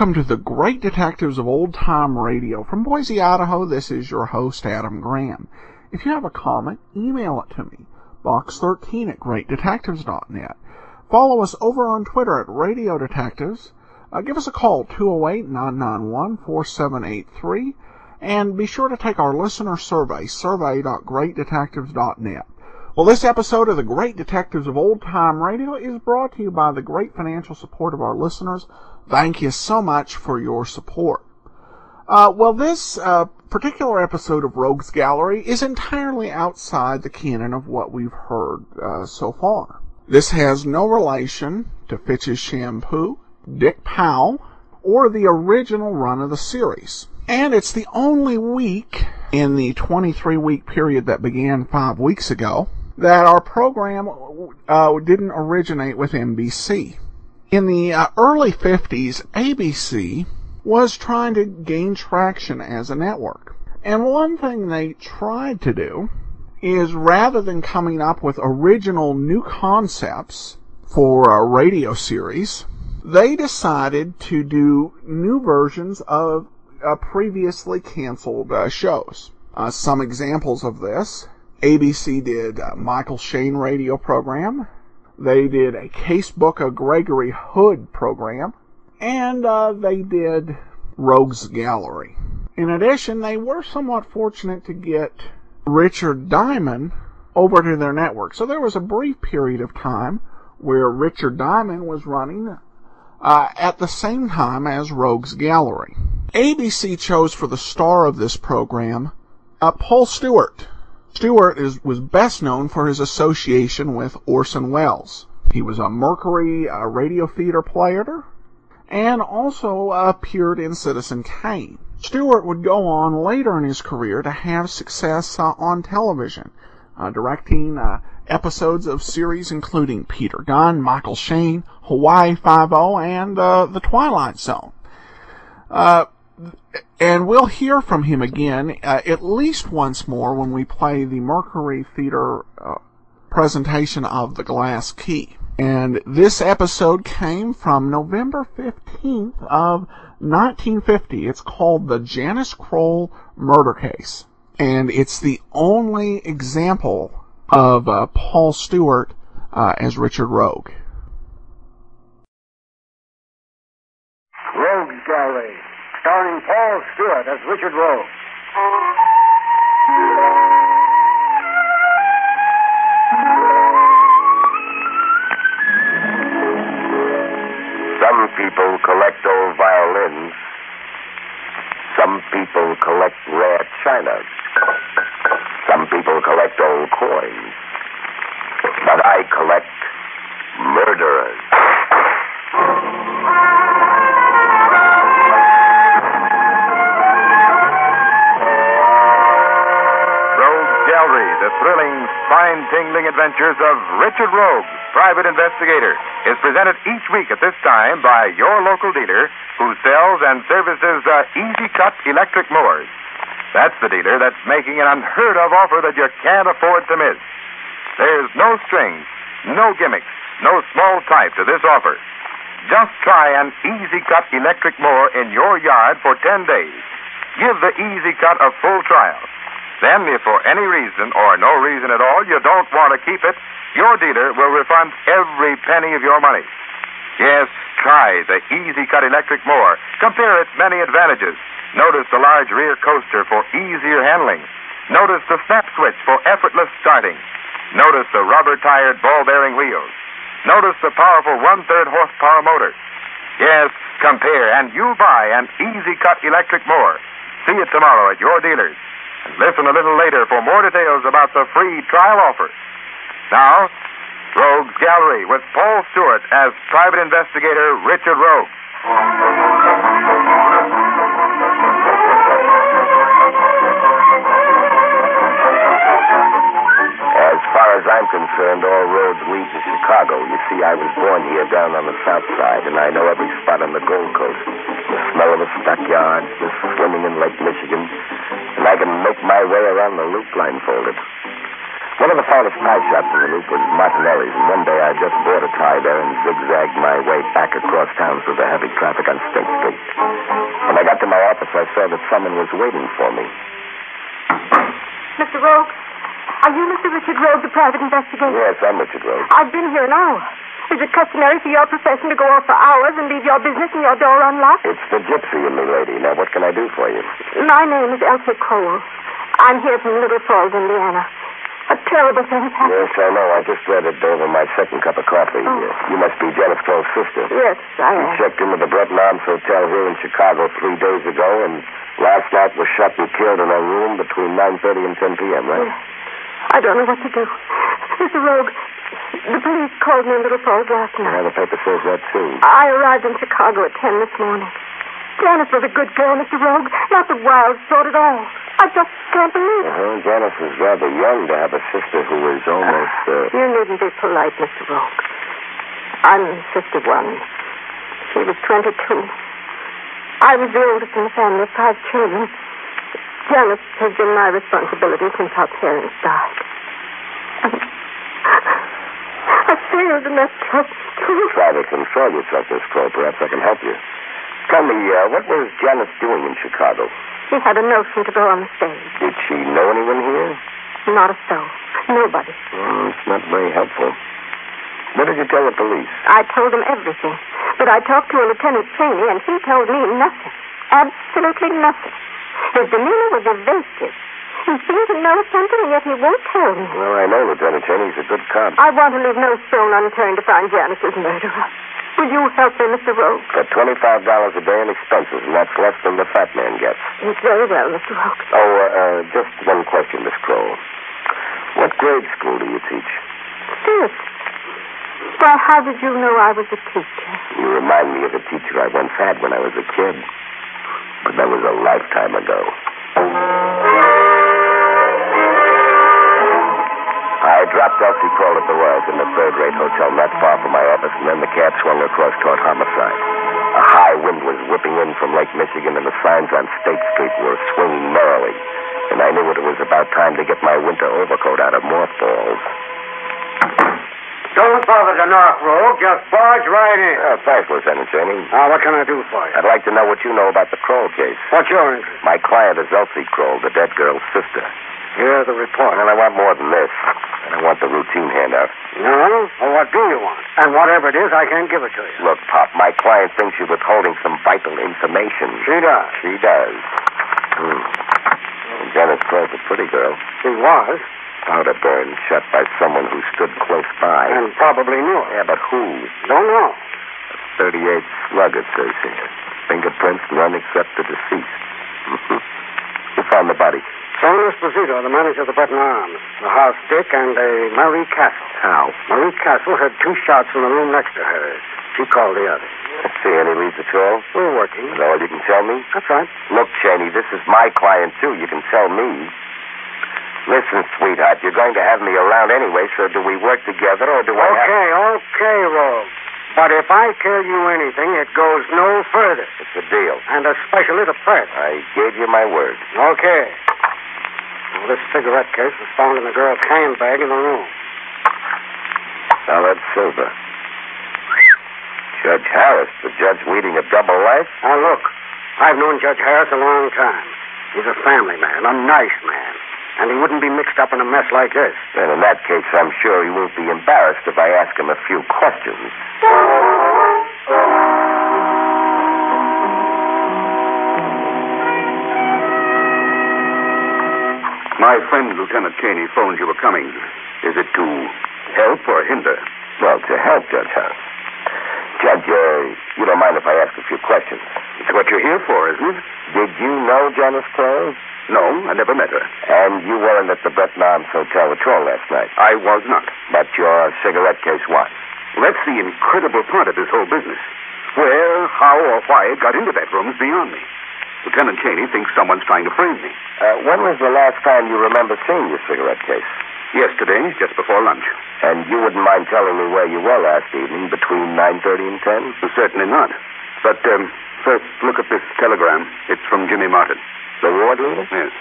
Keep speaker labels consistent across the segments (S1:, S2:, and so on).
S1: Welcome to the Great Detectives of Old Time Radio. From Boise, Idaho, this is your host, Adam Graham. If you have a comment, email it to me, box13 at greatdetectives.net. Follow us over on Twitter at Radio Detectives. Uh, give us a call, 208-991-4783. And be sure to take our listener survey, survey.greatdetectives.net. Well, this episode of the Great Detectives of Old Time Radio is brought to you by the great financial support of our listeners. Thank you so much for your support. Uh, well, this uh, particular episode of Rogues Gallery is entirely outside the canon of what we've heard uh, so far. This has no relation to Fitch's Shampoo, Dick Powell, or the original run of the series. And it's the only week in the 23 week period that began five weeks ago that our program uh, didn't originate with NBC. In the uh, early 50s, ABC was trying to gain traction as a network. And one thing they tried to do is rather than coming up with original new concepts for a radio series, they decided to do new versions of uh, previously canceled uh, shows. Uh, some examples of this ABC did a Michael Shayne radio program. They did a Casebook of Gregory Hood program. And uh, they did Rogues Gallery. In addition, they were somewhat fortunate to get Richard Diamond over to their network. So there was a brief period of time where Richard Diamond was running uh, at the same time as Rogues Gallery. ABC chose for the star of this program uh, Paul Stewart, Stewart is, was best known for his association with Orson Welles. He was a Mercury radio theater player and also appeared in Citizen Kane. Stewart would go on later in his career to have success uh, on television, uh, directing uh, episodes of series including Peter Gunn, Michael Shayne, Hawaii Five-O, and uh, The Twilight Zone. And we'll hear from him again uh, at least once more when we play the Mercury Theater uh, presentation of The Glass Key. And this episode came from November 15th of 1950. It's called The Janice Kroll Murder Case. And it's the only example of uh, Paul Stewart uh, as Richard Rogue.
S2: Starring Paul Stewart as Richard Rogue.
S3: Some people collect old violins. Some people collect rare china. Some people collect old coins. But I collect murderers.
S4: Thrilling, spine-tingling adventures of Richard Rogue, private investigator, is presented each week at this time by your local dealer who sells and services uh, Easy Cut electric mowers. That's the dealer that's making an unheard of offer that you can't afford to miss. There's no strings, no gimmicks, no small type to this offer. Just try an Easy Cut electric mower in your yard for 10 days. Give the Easy Cut a full trial. Then, if for any reason or no reason at all you don't want to keep it, your dealer will refund every penny of your money. Yes, try the Easy Cut electric mower. Compare its many advantages. Notice the large rear coaster for easier handling. Notice the snap switch for effortless starting. Notice the rubber tired ball bearing wheels. Notice the powerful one third horsepower motor. Yes, compare and you buy an Easy Cut electric mower. See it tomorrow at your dealer's. Listen a little later for more details about the free trial offer. Now, Rogues Gallery with Paul Stewart as private investigator Richard Rogue.
S3: Officer, concerned, all roads lead to Chicago. You see, I was born here down on the south side, and I know every spot on the Gold Coast. The smell of the stockyards, the swimming in Lake Michigan, and I can make my way around the loop blindfolded. One of the finest pie shops in the loop was Martinelli's, and one day I just bought a tie there and zigzagged my way back across town through the heavy traffic on State Street. When I got to my office, I saw that someone was waiting for me.
S5: Mr. Rogue? Are you Mr. Richard Rogue, the private investigator?
S3: Yes, I'm Richard Rogue.
S5: I've been here an hour. Is it customary for your profession to go off for hours and leave your business and your door unlocked?
S3: It's the gypsy in me, lady. Now, what can I do for you?
S5: My name is Elsie Kroll. I'm here from Little Falls, Indiana. A terrible thing has happened.
S3: Yes, I know. I just read it over my second cup of coffee.
S5: Oh.
S3: You must be Janice Kroll's sister.
S5: Yes, I
S3: You
S5: am.
S3: checked into the Breton Arms Hotel here in Chicago three days ago, and last night was shot and killed in a room between 9.30 and 10 p.m., right?
S5: I don't know what to do. Mr. Rogue, the police called me in Little Falls last night.
S3: Yeah, the paper says that, too.
S5: I arrived in Chicago at 10 this morning. Janice was a good girl, Mr. Rogue. Not the wild sort at all. I just can't believe it.
S3: Uh-huh. Janice is rather young to have a sister who is almost, uh...
S5: You needn't be polite, Mr. Rogue. I'm sister one. She was 22. I was the oldest in the family of five children. Janice has been my responsibility since our parents died. I failed in that trust, too.
S3: Try to control yourself, Miss Kroll. Perhaps I can help you. Tell me, uh, what was Janice doing in Chicago?
S5: She had a notion to go on the stage.
S3: Did she know anyone here?
S5: Not a soul. Nobody.
S3: Mm, it's not very helpful. What did you tell the police?
S5: I told them everything. But I talked to a Lieutenant Cheney, and he told me nothing. Absolutely nothing. His demeanor was evasive. He seemed to know something, and yet he won't tell me.
S3: Well, I know Lieutenant Cheney's a good cop.
S5: I want to leave no stone unturned to find Janice's murderer. Will you help me, Mr. Rogue?
S3: For $25 a day in expenses, and that's less than the fat man gets.
S5: It's very well, Mr. Rogue.
S3: Oh, uh, uh, just one question, Miss Kroll. What grade school do you teach?
S5: Fifth. Well, how did you know I was a teacher?
S3: You remind me of a teacher I once had when I was a kid. But that was a lifetime ago. I dropped Elsie Kroll at the Royals in the third-rate hotel not far from my office, and then the cab swung across toward Homicide. A high wind was whipping in from Lake Michigan, and the signs on State Street were swinging merrily. And I knew it was about time to get my winter overcoat out of mothballs.
S2: Don't bother the North Road. Just barge right in.
S3: Oh, thanks, Lieutenant Cheney.
S2: Now, what can I do for you?
S3: I'd like to know what you know about the Kroll case.
S2: What's your interest?
S3: My client is Elsie Kroll, the dead girl's sister.
S2: Here's the report.
S3: Well, I want more than this. I don't want the routine handout.
S2: No? Well, what do you want? And whatever it is, I can't give it to you.
S3: Look, Pop, my client thinks you're withholding some vital information.
S2: She does.
S3: She does. Hmm. Well, Janice Kroll's a pretty girl.
S2: She was,
S3: Powder burn, shot by someone who stood close by.
S2: and probably knew it.
S3: Yeah, but who?
S2: Don't know.
S3: 38 slug, it says here. Fingerprints, none except the deceased. Who found the body?
S2: Sam Esposito, the manager of the Breton Arms, the house Dick, and a Marie Castle.
S3: How?
S2: Marie Castle heard two shots from the room next to hers. She called the other.
S3: See any leads at all?
S2: We're working.
S3: Is that all you can tell me?
S2: That's right.
S3: Look, Cheney, this is my client, too. You can tell me. Listen, sweetheart, you're going to have me around anyway, so do we work together or do I have...
S2: Okay, okay, Rogue. But if I tell you anything, it goes no further.
S3: It's a deal.
S2: And especially the press.
S3: I gave you my word.
S2: Okay. Well, this cigarette case was found in the girl's handbag in the room.
S3: Solid silver. Judge Harris, the judge leading a double life?
S2: Now, look, I've known Judge Harris a long time. He's a family man, a nice man. And he wouldn't be mixed up in a mess like this.
S3: Then in that case, I'm sure he won't be embarrassed if I ask him a few questions.
S6: My friend, Lieutenant Cheney, phoned you were coming. Is it to help or hinder?
S3: Well, to help, Judge Harris. Judge, uh, you don't mind if I ask a few questions?
S6: It's what you're here for, isn't it?
S3: Did you know Janice Kroll?
S6: I never met her.
S3: And you weren't at the Breton Arms Hotel at all last night?
S6: I was not.
S3: But your cigarette case was?
S6: That's the incredible part of this whole business. Where, how, or why it got into that room is beyond me. Lieutenant Cheney thinks someone's trying to frame me.
S3: Uh, when was the last time you remember seeing your cigarette case?
S6: Yesterday, just before lunch.
S3: And you wouldn't mind telling me where you were last evening between 9.30 and 10?
S6: Certainly not. But um, first, look at this telegram. It's from Jimmy Martin.
S3: The ward leader?
S6: Yes.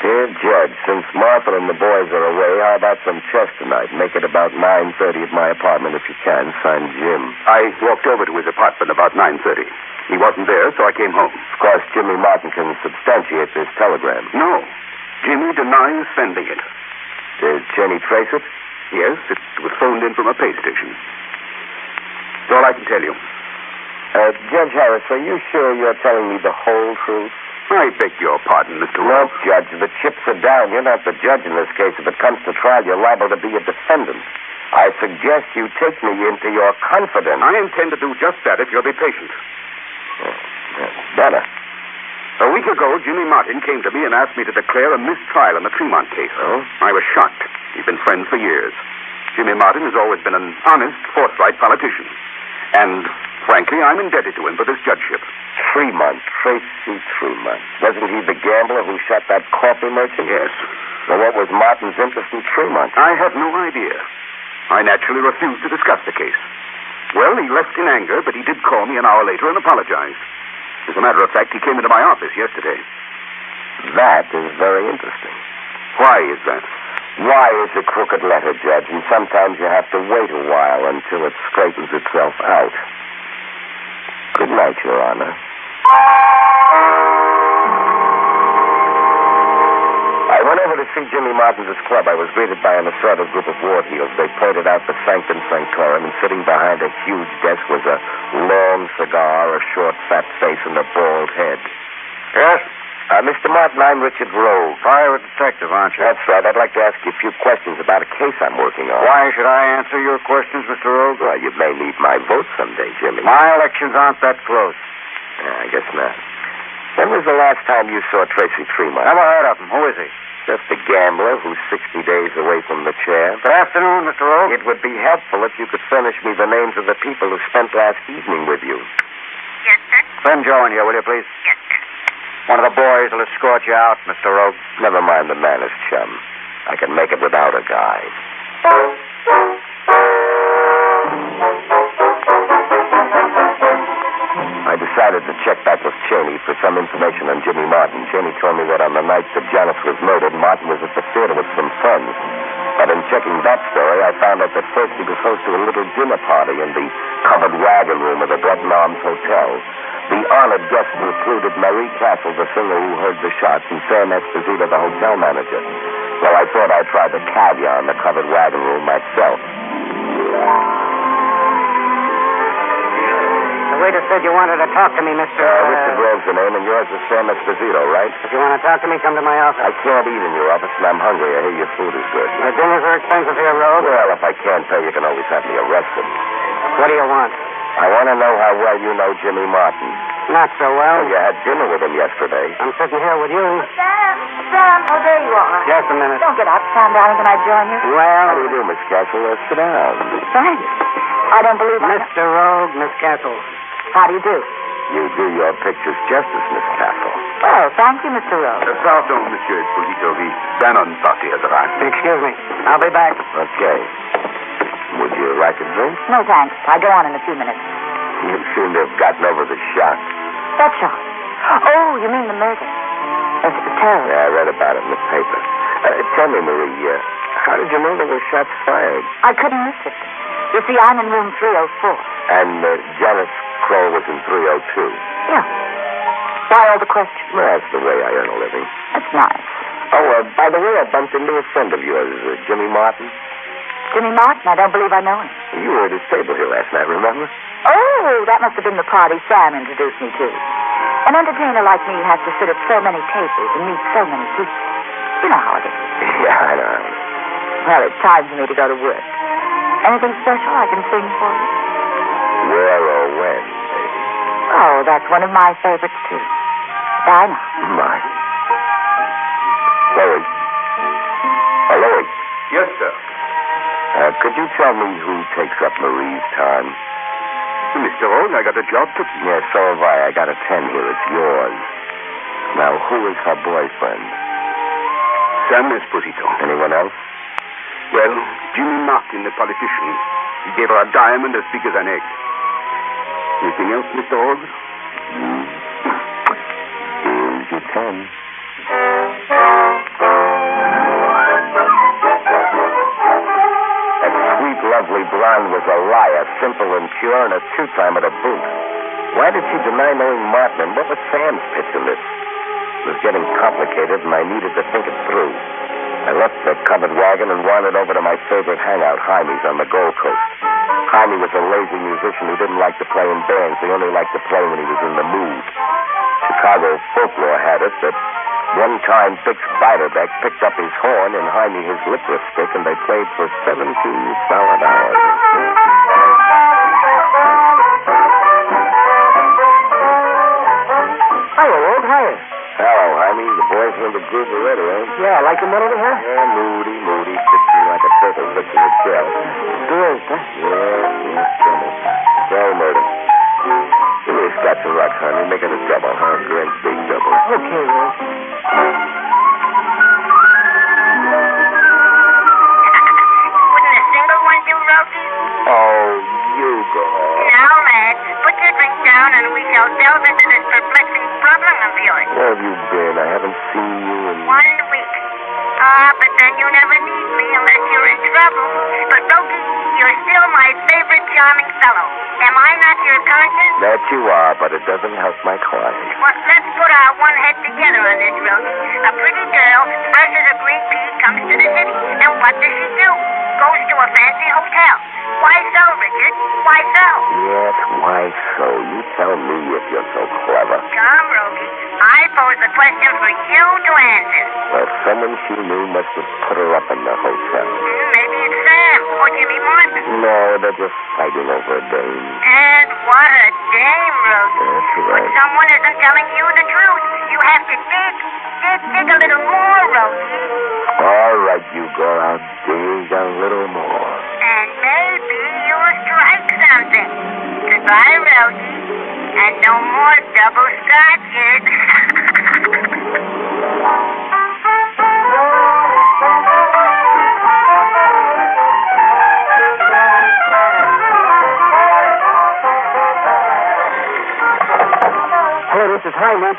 S3: Dear Judge, since Martha and the boys are away, how about some chess tonight? Make it about 9.30 at my apartment if you can. Signed Jim.
S6: I walked over to his apartment about 9.30. He wasn't there, so I came home.
S3: Of course, Jimmy Martin can substantiate this telegram.
S6: No. Jimmy denies sending it.
S3: Did Cheney trace it?
S6: Yes, it was phoned in from a pay station. That's all I can tell you.
S3: Uh, Judge Harris, are you sure you're telling me the whole truth?
S6: I beg your pardon, Mr.
S3: Look. Judge, the chips are down. You're not the judge in this case. If it comes to trial, you're liable to be a defendant. I suggest you take me into your confidence.
S6: I intend to do just that if you'll be patient.
S3: Better.
S6: A week ago, Jimmy Martin came to me and asked me to declare a mistrial in the Tremont case.
S3: Oh?
S6: I was shocked. We've been friends for years. Jimmy Martin has always been an honest, forthright politician. And, frankly, I'm indebted to him for this judgeship.
S3: Tremont, Tracy Tremont. Wasn't he the gambler who shot that coffee merchant?
S6: Yes.
S3: Well, what was Martin's interest in Tremont?
S6: I have no idea. I naturally refused to discuss the case. Well, he left in anger, but he did call me an hour later and apologized. As a matter of fact, he came into my office yesterday.
S3: That is very interesting.
S6: Why is that?
S3: Why is a crooked letter, Judge? And sometimes you have to wait a while until it straightens itself out. Good night, Your Honor. I went over to see Jimmy Martin's club. I was greeted by an assorted group of ward heels. They pointed out the sanctum sanctorum, and sitting behind a huge desk was a long cigar, a short, fat face, and a bald head.
S2: Yes?
S3: Uh, Mr. Martin, I'm Richard Rogue.
S2: Private detective, aren't you?
S3: That's right. I'd like to ask you a few questions about a case I'm working on.
S2: Why should I answer your questions, Mr. Rogue?
S3: Well, you may need my vote someday, Jimmy.
S2: My elections aren't that close.
S3: Yeah, I guess not. When was the last time you saw Tracy Tremont?
S2: Never heard of him. Who is he?
S3: Just a gambler who's 60 days away from the chair.
S2: Good afternoon, Mr. Rogue.
S3: It would be helpful if you could furnish me the names of the people who spent last evening with you.
S7: Yes, sir.
S2: Send Joe in here, will you, please?
S7: Yes, sir.
S2: One of the boys will escort you out, Mr. Rogue.
S3: Never mind the manners, chum. I can make it without a guide. I decided to check back with Cheney for some information on Jimmy Martin. Cheney told me that on the night that Janice was murdered, Martin was at the theater with some friends. But in checking that story, I found out that first he was hosting a little dinner party in the covered wagon room of the Breton Arms Hotel. The honored guests included Marie Castle, the singer who heard the shots, and Sam Esposito, the hotel manager. Well, I thought I'd try the caviar in the covered wagon room myself.
S2: Waiter said you wanted to talk to me, Mr.
S3: Uh, Richard Rogue's the name, and yours is Sam Esposito, right?
S2: If you want to talk to me, come to my office.
S3: I can't eat in your office, and I'm hungry. I hear your food is good.
S2: The dinners are expensive here, Rogue.
S3: Well, if I can't pay, you can always have me arrested.
S2: What do you want?
S3: I want to know how well you know Jimmy Martin.
S2: Not so well.
S3: You had dinner with him yesterday.
S2: I'm sitting here with you.
S7: Sam, Sam, oh, there you are.
S2: Just a minute.
S7: Don't get up, Sam, darling. Can I join you?
S3: Well, how do you do, Miss Castle? Uh, sit down.
S7: Thanks. I don't believe I...
S2: Mr. Rogue, Miss Castle.
S7: How do you do?
S3: You do your pictures justice, Miss Castle.
S7: Well, thank you, Mr. Rogue.
S6: Uh, pardon, Monsieur Polito. The Bannon party has arrived.
S2: Excuse me. I'll be back.
S3: Okay. Would you like a drink?
S7: No, thanks. I'll go on in a few minutes.
S3: You seem to have gotten over the shock.
S7: That shot. Oh, you mean the murder? Yes, it was terrible.
S3: Yeah, I read about it in the paper. Uh, tell me, Marie, uh, how did you know there were shots fired?
S7: I couldn't miss it. You see, I'm in room 304.
S3: And uh, Janice Kroll was in 302.
S7: Yeah. Why all the questions?
S3: Well, that's the way I earn a living.
S7: That's nice.
S3: Oh, uh, by the way, I bumped into a friend of yours, uh, Jimmy Martin.
S7: Jimmy Martin, I don't believe I know him.
S3: You were at his table here last night, remember?
S7: Oh, that must have been the party Sam introduced me to. An entertainer like me has to sit at so many tables and meet so many people. You know how it is.
S3: Yeah, I know.
S7: Well, it's time for me to go to work. Anything special I can sing for you?
S3: When, baby?
S7: Oh, that's one of my favorites, too. Bye now.
S3: My. Lois. Oh, Lois.
S6: Yes, sir.
S3: Uh, could you tell me who takes up Marie's time?
S6: Mr. Rogue, I got a job to...
S3: Yes, so have I. I got a ten here. It's yours. Now, who is her boyfriend?
S6: Sam Esposito.
S3: Anyone else?
S6: Well, Jimmy Martin, the politician. He gave her a diamond as big as an egg. Anything else, Mr. Hogg?
S3: Here's your ten. That sweet, lovely blonde was a liar, simple and pure, and a two-timer to boot. Why did she deny knowing Martin, and what was Sam's pitch in this? It was getting complicated, and I needed to think it through. I left the covered wagon and wandered over to my favorite hangout, Hymie's, on the Gold Coast. Hymie was a lazy musician who didn't like to play in bands. He only liked to play when he was in the mood. Chicago folklore had it that one time Bix Beiderbecke picked up his horn and Hymie his licorice stick, and they played for 17 solid hours.
S2: Hiya, Walt. Hiya.
S3: Hello, Hymie. The boys in the groove already, eh?
S2: Yeah, like the melody, huh?
S3: Yeah, moody, moody, a turtle fixing its shell.
S2: Is, huh?
S3: Yeah, trouble. Well, murder. Give me a scotch and rocks, honey. Make it a double, huh? Great big double.
S2: Okay, Walt.
S3: Help.
S8: Well, let's put our one head together on this, Rogie. A pretty girl, as a green pea, comes to the city. And what does she do? Goes to a fancy hotel. Why so, Richard? Why so?
S3: Yes, why so? You tell me if you're so clever.
S8: Come, Rogie. I pose the question for you to answer.
S3: Well, someone she knew must have put her up in the hotel.
S8: Telling you the truth, you have to dig, dig, dig a little more, Rogie.
S3: All right, you go out, dig a little more.
S8: And maybe you'll strike something. Goodbye, Rogie. And no more double scotches.
S2: Hello, this is Hyman.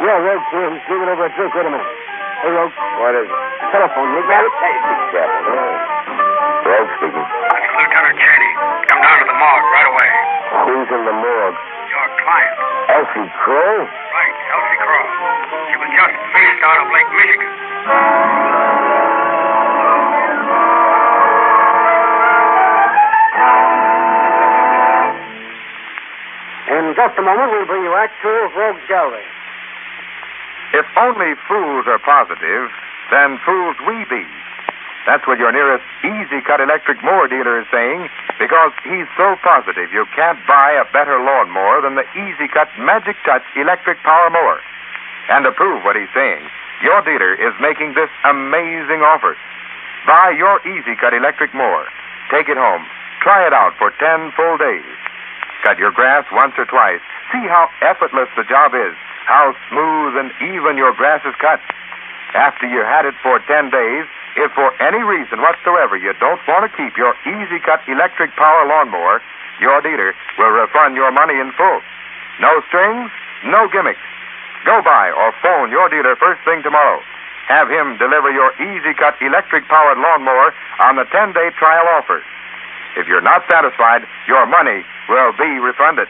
S2: Yeah, Rogue's here. He's bringing over a drink. Wait a minute. Hey, Rogue.
S3: What is it?
S2: Telephone. You grab it?
S3: Hey, be careful. Oh. Rogue speaking.
S9: This is Lieutenant Cheney. Come down to the morgue right away.
S3: Who's in the morgue?
S9: Your client.
S3: Elsie Kroll?
S9: Right, Elsie Kroll. She was just released out of Lake Michigan.
S2: Just a moment, we'll bring you Act Two of Rogue's Gallery.
S4: If only fools are positive, then fools we be. That's what your nearest Easy Cut electric mower dealer is saying, because he's so positive you can't buy a better lawnmower than the Easy Cut Magic Touch electric power mower. And to prove what he's saying, your dealer is making this amazing offer. Buy your Easy Cut electric mower. Take it home. Try it out for 10 full days. Cut your grass once or twice. See how effortless the job is, how smooth and even your grass is cut. After you had it for 10 days, if for any reason whatsoever you don't want to keep your Easy Cut electric power lawnmower, your dealer will refund your money in full. No strings, no gimmicks. Go by or phone your dealer first thing tomorrow. Have him deliver your Easy Cut electric powered lawnmower on the 10 day trial offer. If you're not satisfied, your money will be refunded.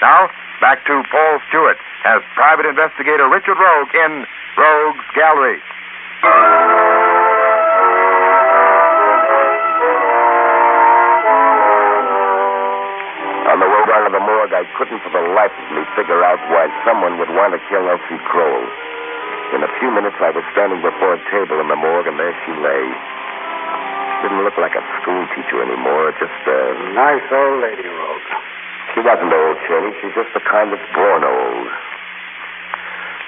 S4: Now, back to Paul Stewart as private investigator Richard Rogue in Rogue's Gallery.
S3: On the way down to the morgue, I couldn't for the life of me figure out why someone would want to kill Elsie Kroll. In a few minutes, I was standing before a table in the morgue, and there she lay. Didn't look like a school teacher anymore, just a...
S2: Nice old lady, Rogue.
S3: She wasn't old, Cheney. She's just the kind that's born old.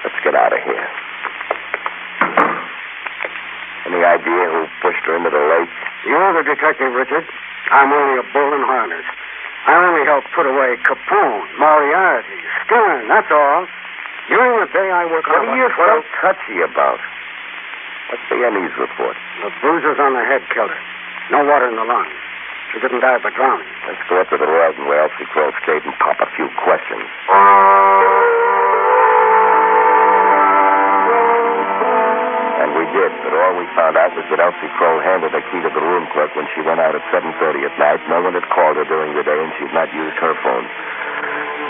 S3: Let's get out of here. Any idea who pushed her into the lake?
S2: You're the detective, Richard. I'm only a bull in harness. I only helped put away Capone, Moriarty, Skinner, that's all. During the day, I work
S3: What
S2: on
S3: are you so touchy about? What's the ME's report?
S2: The bruises on the head killed her. No water in the lungs. She didn't die by drowning.
S3: Let's go up to the wagon where Elsie Kroll stayed and pop a few questions. And we did, but all we found out was that Elsie Kroll handed the key to the room clerk when she went out at 7.30 at night. No one had called her during the day, and she'd not used her phone.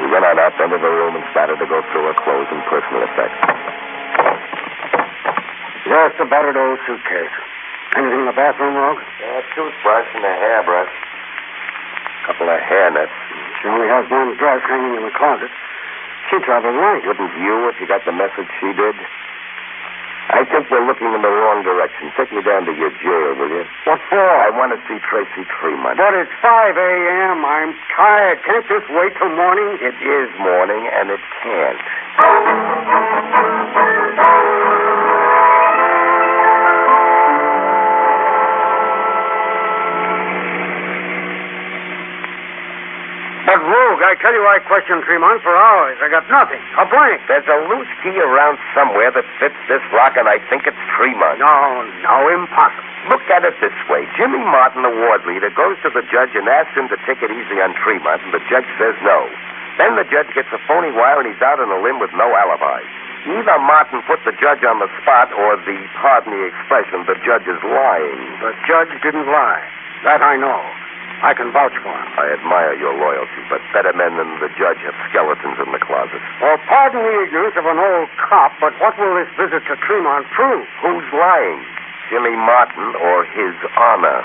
S3: We went on up into the room and started to go through her clothes and personal effects.
S2: Just a battered old suitcase. Anything in the bathroom, Rogue?
S3: A toothbrush and a hairbrush. A couple of hair nets.
S2: She only has one dress hanging in the closet. She traveled light.
S3: Wouldn't you if you got the message she did? I think we're looking in the wrong direction. Take me down to your jail, will you?
S2: What for?
S3: I want to see Tracy Tremont.
S2: But it's 5 a.m. I'm tired. Can't this wait till morning?
S3: It is morning, and it can't.
S2: I tell you I questioned Tremont for hours. I got nothing. A blank.
S3: There's a loose key around somewhere that fits this lock, and I think it's Tremont.
S2: No, no, impossible.
S3: Look at it this way. Jimmy Martin, the ward leader, goes to the judge and asks him to take it easy on Tremont, and the judge says no. Then the judge gets a phony wire, and he's out on a limb with no alibi. Either Martin put the judge on the spot, or the, pardon the expression, the judge is lying.
S2: The judge didn't lie. That I know. I can vouch for him.
S3: I admire your loyalty, but better men than the judge have skeletons in the closet.
S2: Well, pardon the ignorance of an old cop, but what will this visit to Tremont prove?
S3: Who's lying? Jimmy Martin or his honor?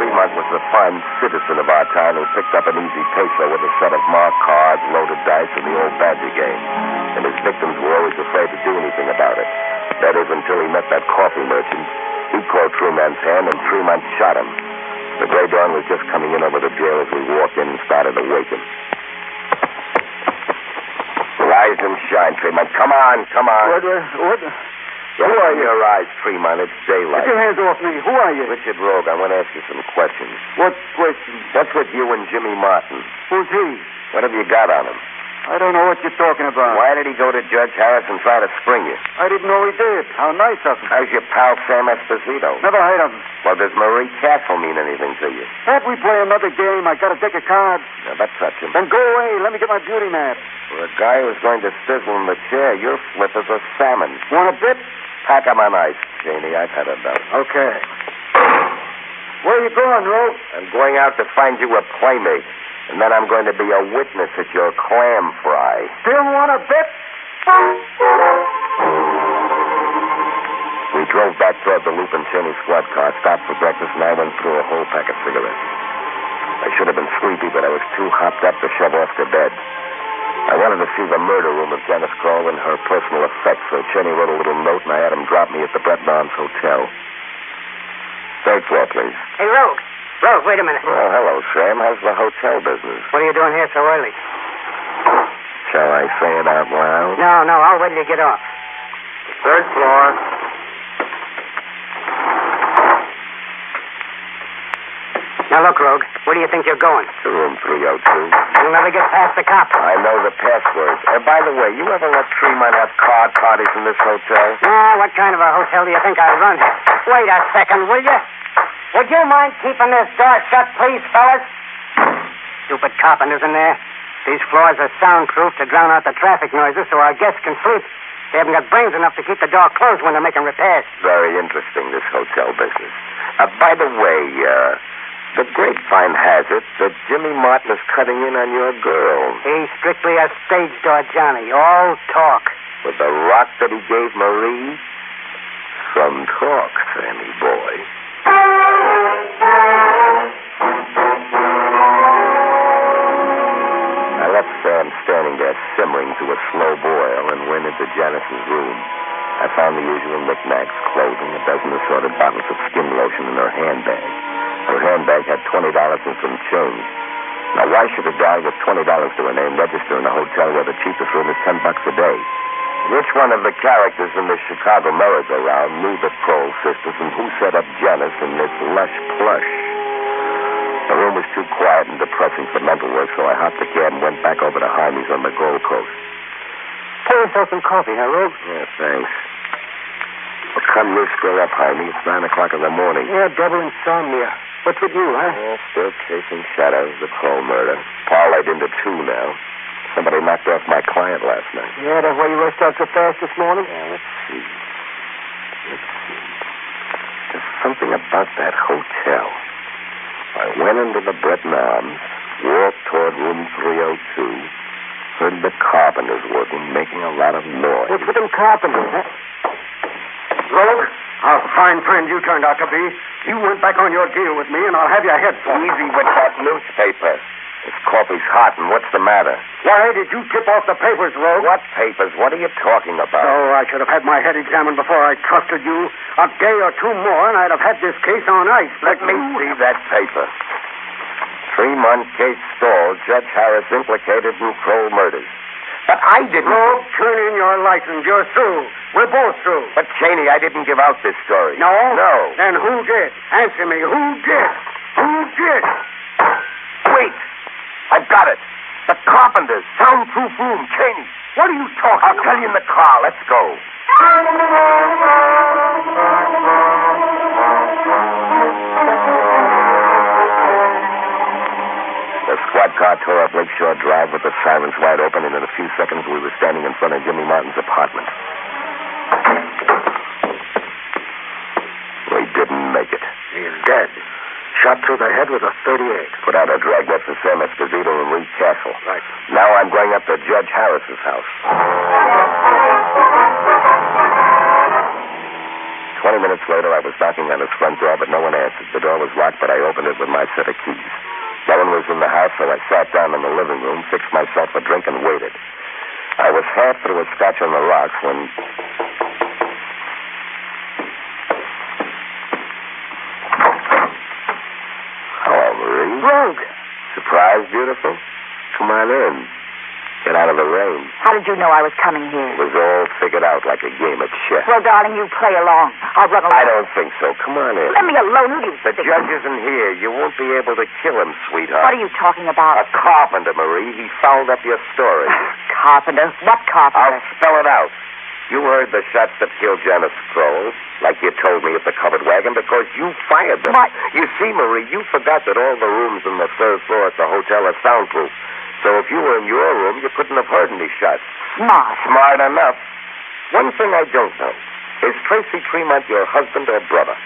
S3: Tremont was a fine citizen of our time who picked up an easy peso with a set of marked cards, loaded dice, and the old badger game. And his victims were always afraid to do anything about it. That is, until he met that coffee merchant. Caught Tremont's hand, and Tremont shot him. The gray dawn was just coming in over the jail as we walked in and started to wake him. Rise and shine, Tremont. Come on, come on.
S2: What? Uh, what?
S3: Who are you? Your eyes, Tremont. It's daylight.
S2: Get your hands off me. Who are you?
S3: Richard Rogue, I want to ask you some questions.
S2: What questions?
S3: What's with you and Jimmy Martin?
S2: Who's he?
S3: What have you got on him?
S2: I don't know what you're talking about.
S3: Why did he go to Judge Harris and try to spring you?
S2: I didn't know he did. How nice of him.
S3: How's your pal Sam Esposito?
S2: Never heard of him.
S3: Well, does Marie Castle mean anything to you?
S2: Can't we play another game? I got a deck of cards.
S3: Now, that touch him.
S2: Then go away. Let me get my beauty map.
S3: For a guy who's going to sizzle in the chair, your flip is a salmon.
S2: Want a bit?
S3: Pack him on ice, Cheney. I've had enough.
S2: Okay. Where are you going, Rogue?
S3: I'm going out to find you a playmate. And then I'm going to be a witness at your clam fry.
S2: Still want a bit?
S3: We drove back toward the Loop and Cheney squad car, stopped for breakfast, and I went through a whole pack of cigarettes. I should have been sleepy, but I was too hopped up to shove off to bed. I wanted to see the murder room of Janice Kroll and her personal effects, so Cheney wrote a little note, and I had him drop me at the Breton Arms Hotel. Third floor, please.
S8: Hey, Rogue. Rogue, wait a minute.
S3: Well, hello, Sam. How's the hotel business?
S8: What are you doing here so early?
S3: Shall I say it out loud?
S8: No, no, I'll wait till you get off.
S3: Third floor.
S8: Now, look, Rogue, where do you think you're going?
S3: To room 302.
S8: You'll never get past the cops.
S3: I know the password. And uh, by the way, you ever let Tremont have card parties in this hotel?
S8: Now, what kind of a hotel do you think I run? Wait a second, will you? Would you mind keeping this door shut, please, fellas? Stupid carpenters in there. These floors are soundproof to drown out the traffic noises so our guests can sleep. They haven't got brains enough to keep the door closed when they're making repairs.
S3: Very interesting, this hotel business. Uh, by the way, uh, the grapevine has it that Jimmy Martin is cutting in on your girl.
S8: He's strictly a stage door Johnny, all talk.
S3: With the rock that he gave Marie? Some talk, Sammy boy. Sam standing there simmering to a slow boil and went into Janice's room. I found the usual knickknacks, clothing, a dozen assorted bottles of skin lotion in her handbag. Her handbag had $20 and some change. Now, why should a guy with $20 to her name register in a hotel where the cheapest room is 10 bucks a day? Which one of the characters in the Chicago merry-go-round knew the Kroll sisters and who set up Janice in this lush plush? Room was too quiet and depressing for mental work, so I hopped the cab and went back over to Hymies on the Gold Coast. Pull
S2: Pour yourself some coffee, Harold. Rogue?
S3: Yeah, thanks. How come you're still up, Hymie? It's nine o'clock in the morning.
S2: Yeah, double insomnia. What's with you, huh?
S3: Yeah, still chasing shadows, the Kroll murder. Parlayed into two now. Somebody knocked off my client last night.
S2: Yeah, that's why you rushed out so fast this morning?
S3: Yeah, let's see. Let's see. There's something about that hotel. I went into the Breton Arms, walked toward room 302, heard the carpenters working, making a lot of noise.
S2: What's with them carpenters, huh? Rogue, a fine friend you turned out to be. You went back on your deal with me, and I'll have your head for.
S3: Easy with that newspaper. This coffee's hot, and what's the matter?
S2: Why did you tip off the papers, Rogue?
S3: What papers? What are you talking about?
S2: Oh, I should have had my head examined before I trusted you. A day or two more, and I'd have had this case on ice.
S3: Let me see that paper. Three-month case stalled. Judge Harris implicated in Kroll murders. But I didn't.
S2: Rogue, turn in your license. You're through. We're both through.
S3: But, Cheney, I didn't give out this story.
S2: No?
S3: No.
S2: Then who did? Answer me. Who did? Who did?
S3: Wait. I've got it. The carpenters. Soundproof room. Cheney.
S2: What are you talking
S3: I'll tell you in the car. Let's go. The squad car tore up Lakeshore Drive with the sirens wide open, and in a few seconds we were standing in front of Jimmy Martin's apartment. We didn't make it.
S2: He's dead. Shot through the head with a 38.
S3: Put out a drag. dragnet for Sam Esposito and Reed Castle.
S2: Right.
S3: Now I'm going up to Judge Harris's house. Twenty minutes later, I was knocking on his front door, but no one answered. The door was locked, but I opened it with my set of keys. No one was in the house, so I sat down in the living room, fixed myself a drink, and waited. I was half through a scotch on the rocks when. Hello, Marie.
S7: Rogue,
S3: Surprise, beautiful? Come on in. Get out of the rain.
S7: how did you know I was coming here?
S3: It was all figured out like a game of chess.
S7: Well, darling, you play along. I'll run along.
S3: I don't think so. Come on in.
S7: Let me alone. You
S3: The judge isn't here. You won't be able to kill him, sweetheart.
S7: What are you talking about?
S3: A carpenter, Marie. He fouled up your story.
S7: Carpenter? What carpenter?
S3: I'll spell it out. You heard the shots that killed Janice Kroll, like you told me at the covered wagon, because you fired them.
S7: What?
S3: You see, Marie, you forgot that all the rooms on the third floor at the hotel are soundproof. So if you were in your room, you couldn't have heard any shots.
S7: Smart.
S3: Smart enough. One thing I don't know. Is Tracy Tremont your husband or brother?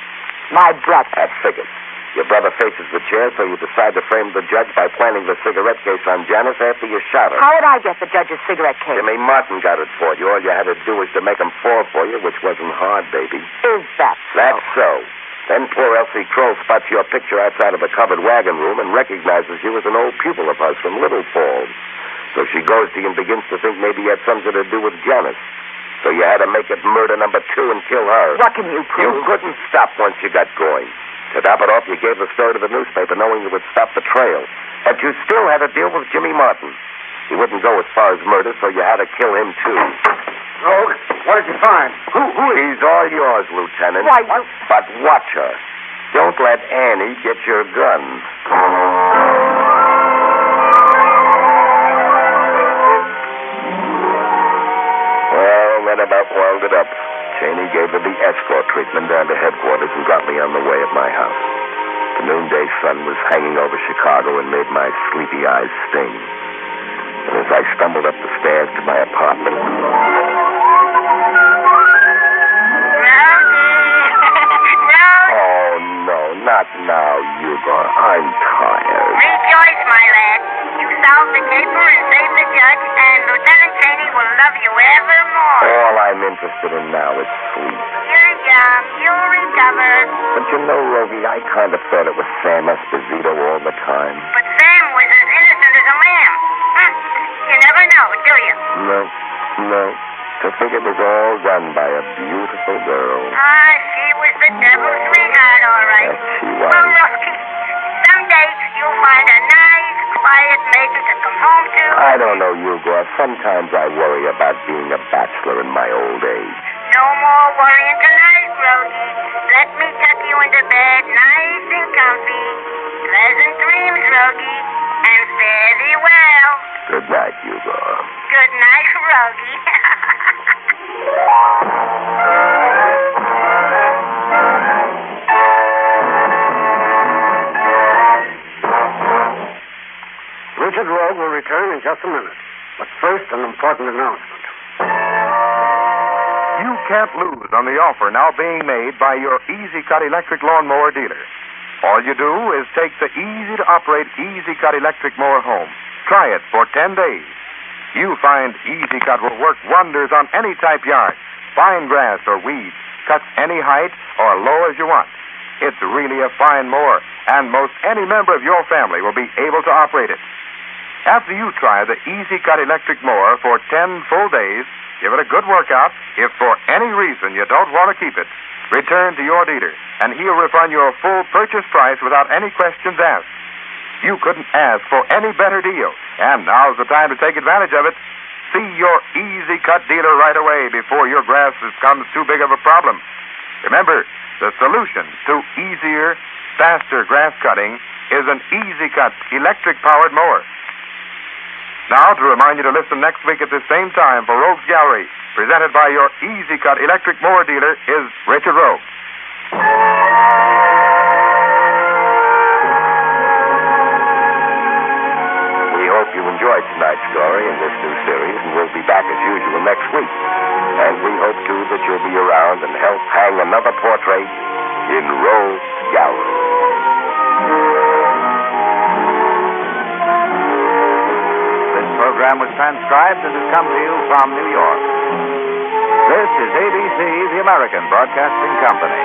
S7: My brother.
S3: That figures. Your brother faces the chair, so you decide to frame the judge by planting the cigarette case on Janice after you shot her.
S7: How did I get the judge's cigarette case?
S3: Jimmy Martin got it for you. All you had to do was to make him fall for you, which wasn't hard, baby.
S7: Is that so?
S3: That's so. Then poor Elsie Kroll spots your picture outside of the covered wagon room and recognizes you as an old pupil of hers from Little Falls. So she goes to you and begins to think maybe you had something to do with Janice. So you had to make it murder number two and kill her.
S7: What can you prove?
S3: You couldn't stop once you got going. To top it off, you gave the story to the newspaper knowing you would stop the trail. But you still had to deal with Jimmy Martin. He wouldn't go as far as murder, so you had to kill him, too.
S2: Rogue, what did you find? Who, who is...
S3: He's all yours, Lieutenant.
S7: Why, you...
S3: But watch her. Don't let Annie get your gun. Well, that about wound it up. Cheney gave her the escort treatment down to headquarters and got me on the way at my house. The noonday sun was hanging over Chicago and made my sleepy eyes sting. And as I stumbled up the stairs to my apartment, oh no, not now, Hugo. I'm tired.
S8: Rejoice, my lad. You solved the caper and saved
S3: eh? In now is sleep.
S8: You're young. You'll recover.
S3: But you know, Rogie, I kind of thought it was Sam Esposito all the time.
S8: But Sam was as innocent as a lamb. Hm. You never know, do you?
S3: No, no. To think it was all done by a beautiful girl.
S8: Ah, she was the devil's sweetheart, all right.
S3: Yes, she was.
S8: Well, quiet places to come home to?
S3: I don't know, Hugo. Sometimes I worry about being a bachelor in my old age.
S8: No more worrying tonight, Rogie. Let me tuck you into bed nice and comfy. Pleasant dreams, Rogie, and fare thee well.
S3: Good night, Hugo.
S8: Good night, Rogie.
S2: Richard Rogue will return in just a minute. But first, an important announcement.
S4: You can't lose on the offer now being made by your Easy Cut electric lawnmower dealer. All you do is take the easy to operate Easy Cut electric mower home. Try it for 10 days. You find Easy Cut will work wonders on any type yard, fine grass or weeds, cuts any height or low as you want. It's really a fine mower, and most any member of your family will be able to operate it. After you try the Easy Cut electric mower for 10 full days, give it a good workout. If for any reason you don't want to keep it, return to your dealer, and he'll refund your full purchase price without any questions asked. You couldn't ask for any better deal, and now's the time to take advantage of it. See your Easy Cut dealer right away before your grass becomes too big of a problem. Remember, the solution to easier, faster grass cutting is an Easy Cut electric powered mower. Now, to remind you to listen next week at the same time for Rogue's Gallery, presented by your Easy Cut electric mower dealer, is Richard Rogue.
S10: Transcribed and has come to you from New York. This is ABC, the American Broadcasting Company.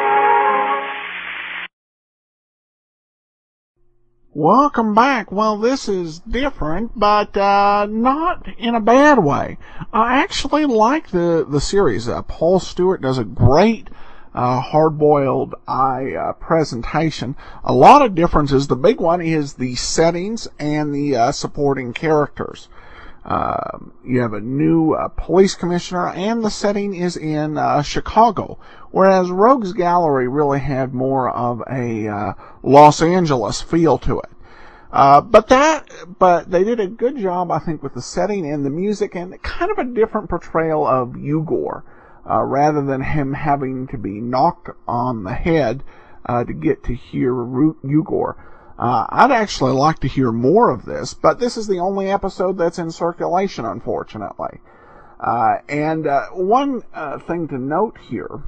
S1: Welcome back. Well, this is different, but uh, not in a bad way. I actually like the the series. Uh, Paul Stewart does a great uh, hard-boiled eye uh, presentation. A lot of differences. The big one is the settings and the uh, supporting characters. Uh, you have a new uh, police commissioner, and the setting is in uh, Chicago, whereas Rogue's Gallery really had more of a uh, Los Angeles feel to it. Uh, but that, but they did a good job, I think, with the setting and the music, and kind of a different portrayal of Eugor, uh, rather than him having to be knocked on the head to get to hear Eugor. Uh, I'd actually like to hear more of this, but this is the only episode that's in circulation, unfortunately. Uh, and uh, one uh, thing to note here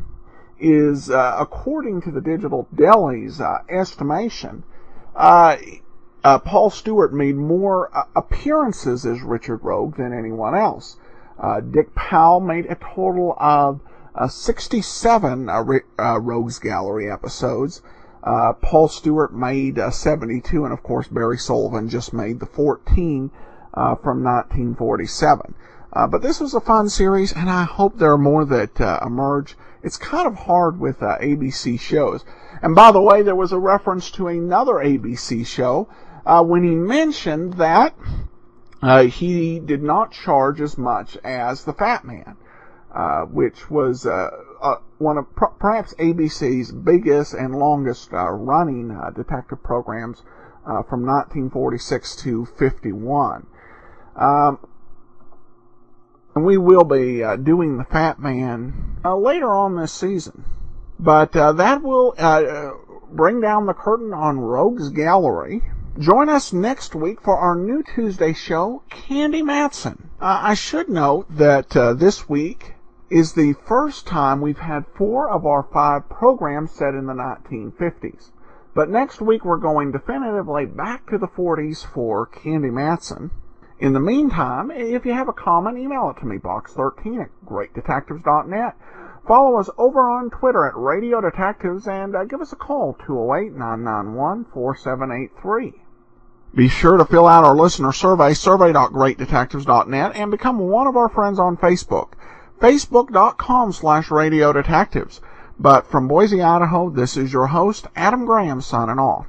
S1: is, uh, according to the Digital Deli's uh, estimation, Paul Stewart made more appearances as Richard Rogue than anyone else. Dick Powell made a total of 67 Rogues Gallery episodes. Uh, Paul Stewart made uh, 72, and of course Barry Sullivan just made the 14 uh, from 1947. Uh, but this was a fun series, and I hope there are more that uh, emerge. It's kind of hard with uh, ABC shows. And by the way, there was a reference to another ABC show when he mentioned that he did not charge as much as the Fat Man. Which was uh, uh, one of pr- perhaps ABC's biggest and longest running detective programs from 1946 to 51. Um, and we will be doing the Fat Man later on this season. But that will bring down the curtain on Rogue's Gallery. Join us next week for our new Tuesday show, Candy Matson. Uh, I should note that uh, this week is the first time we've had four of our five programs set in the 1950s. But next week we're going definitively back to the 40s for Candy Matson. In the meantime, if you have a comment, email it to me, box13 at greatdetectives.net. Follow us over on Twitter at Radio Detectives and uh, give us a call, 208-991-4783. Be sure to fill out our listener survey, survey.greatdetectives.net, and become one of our friends on Facebook facebook.com slash radio detectives. But from Boise, Idaho, this is your host, Adam Graham, signing off.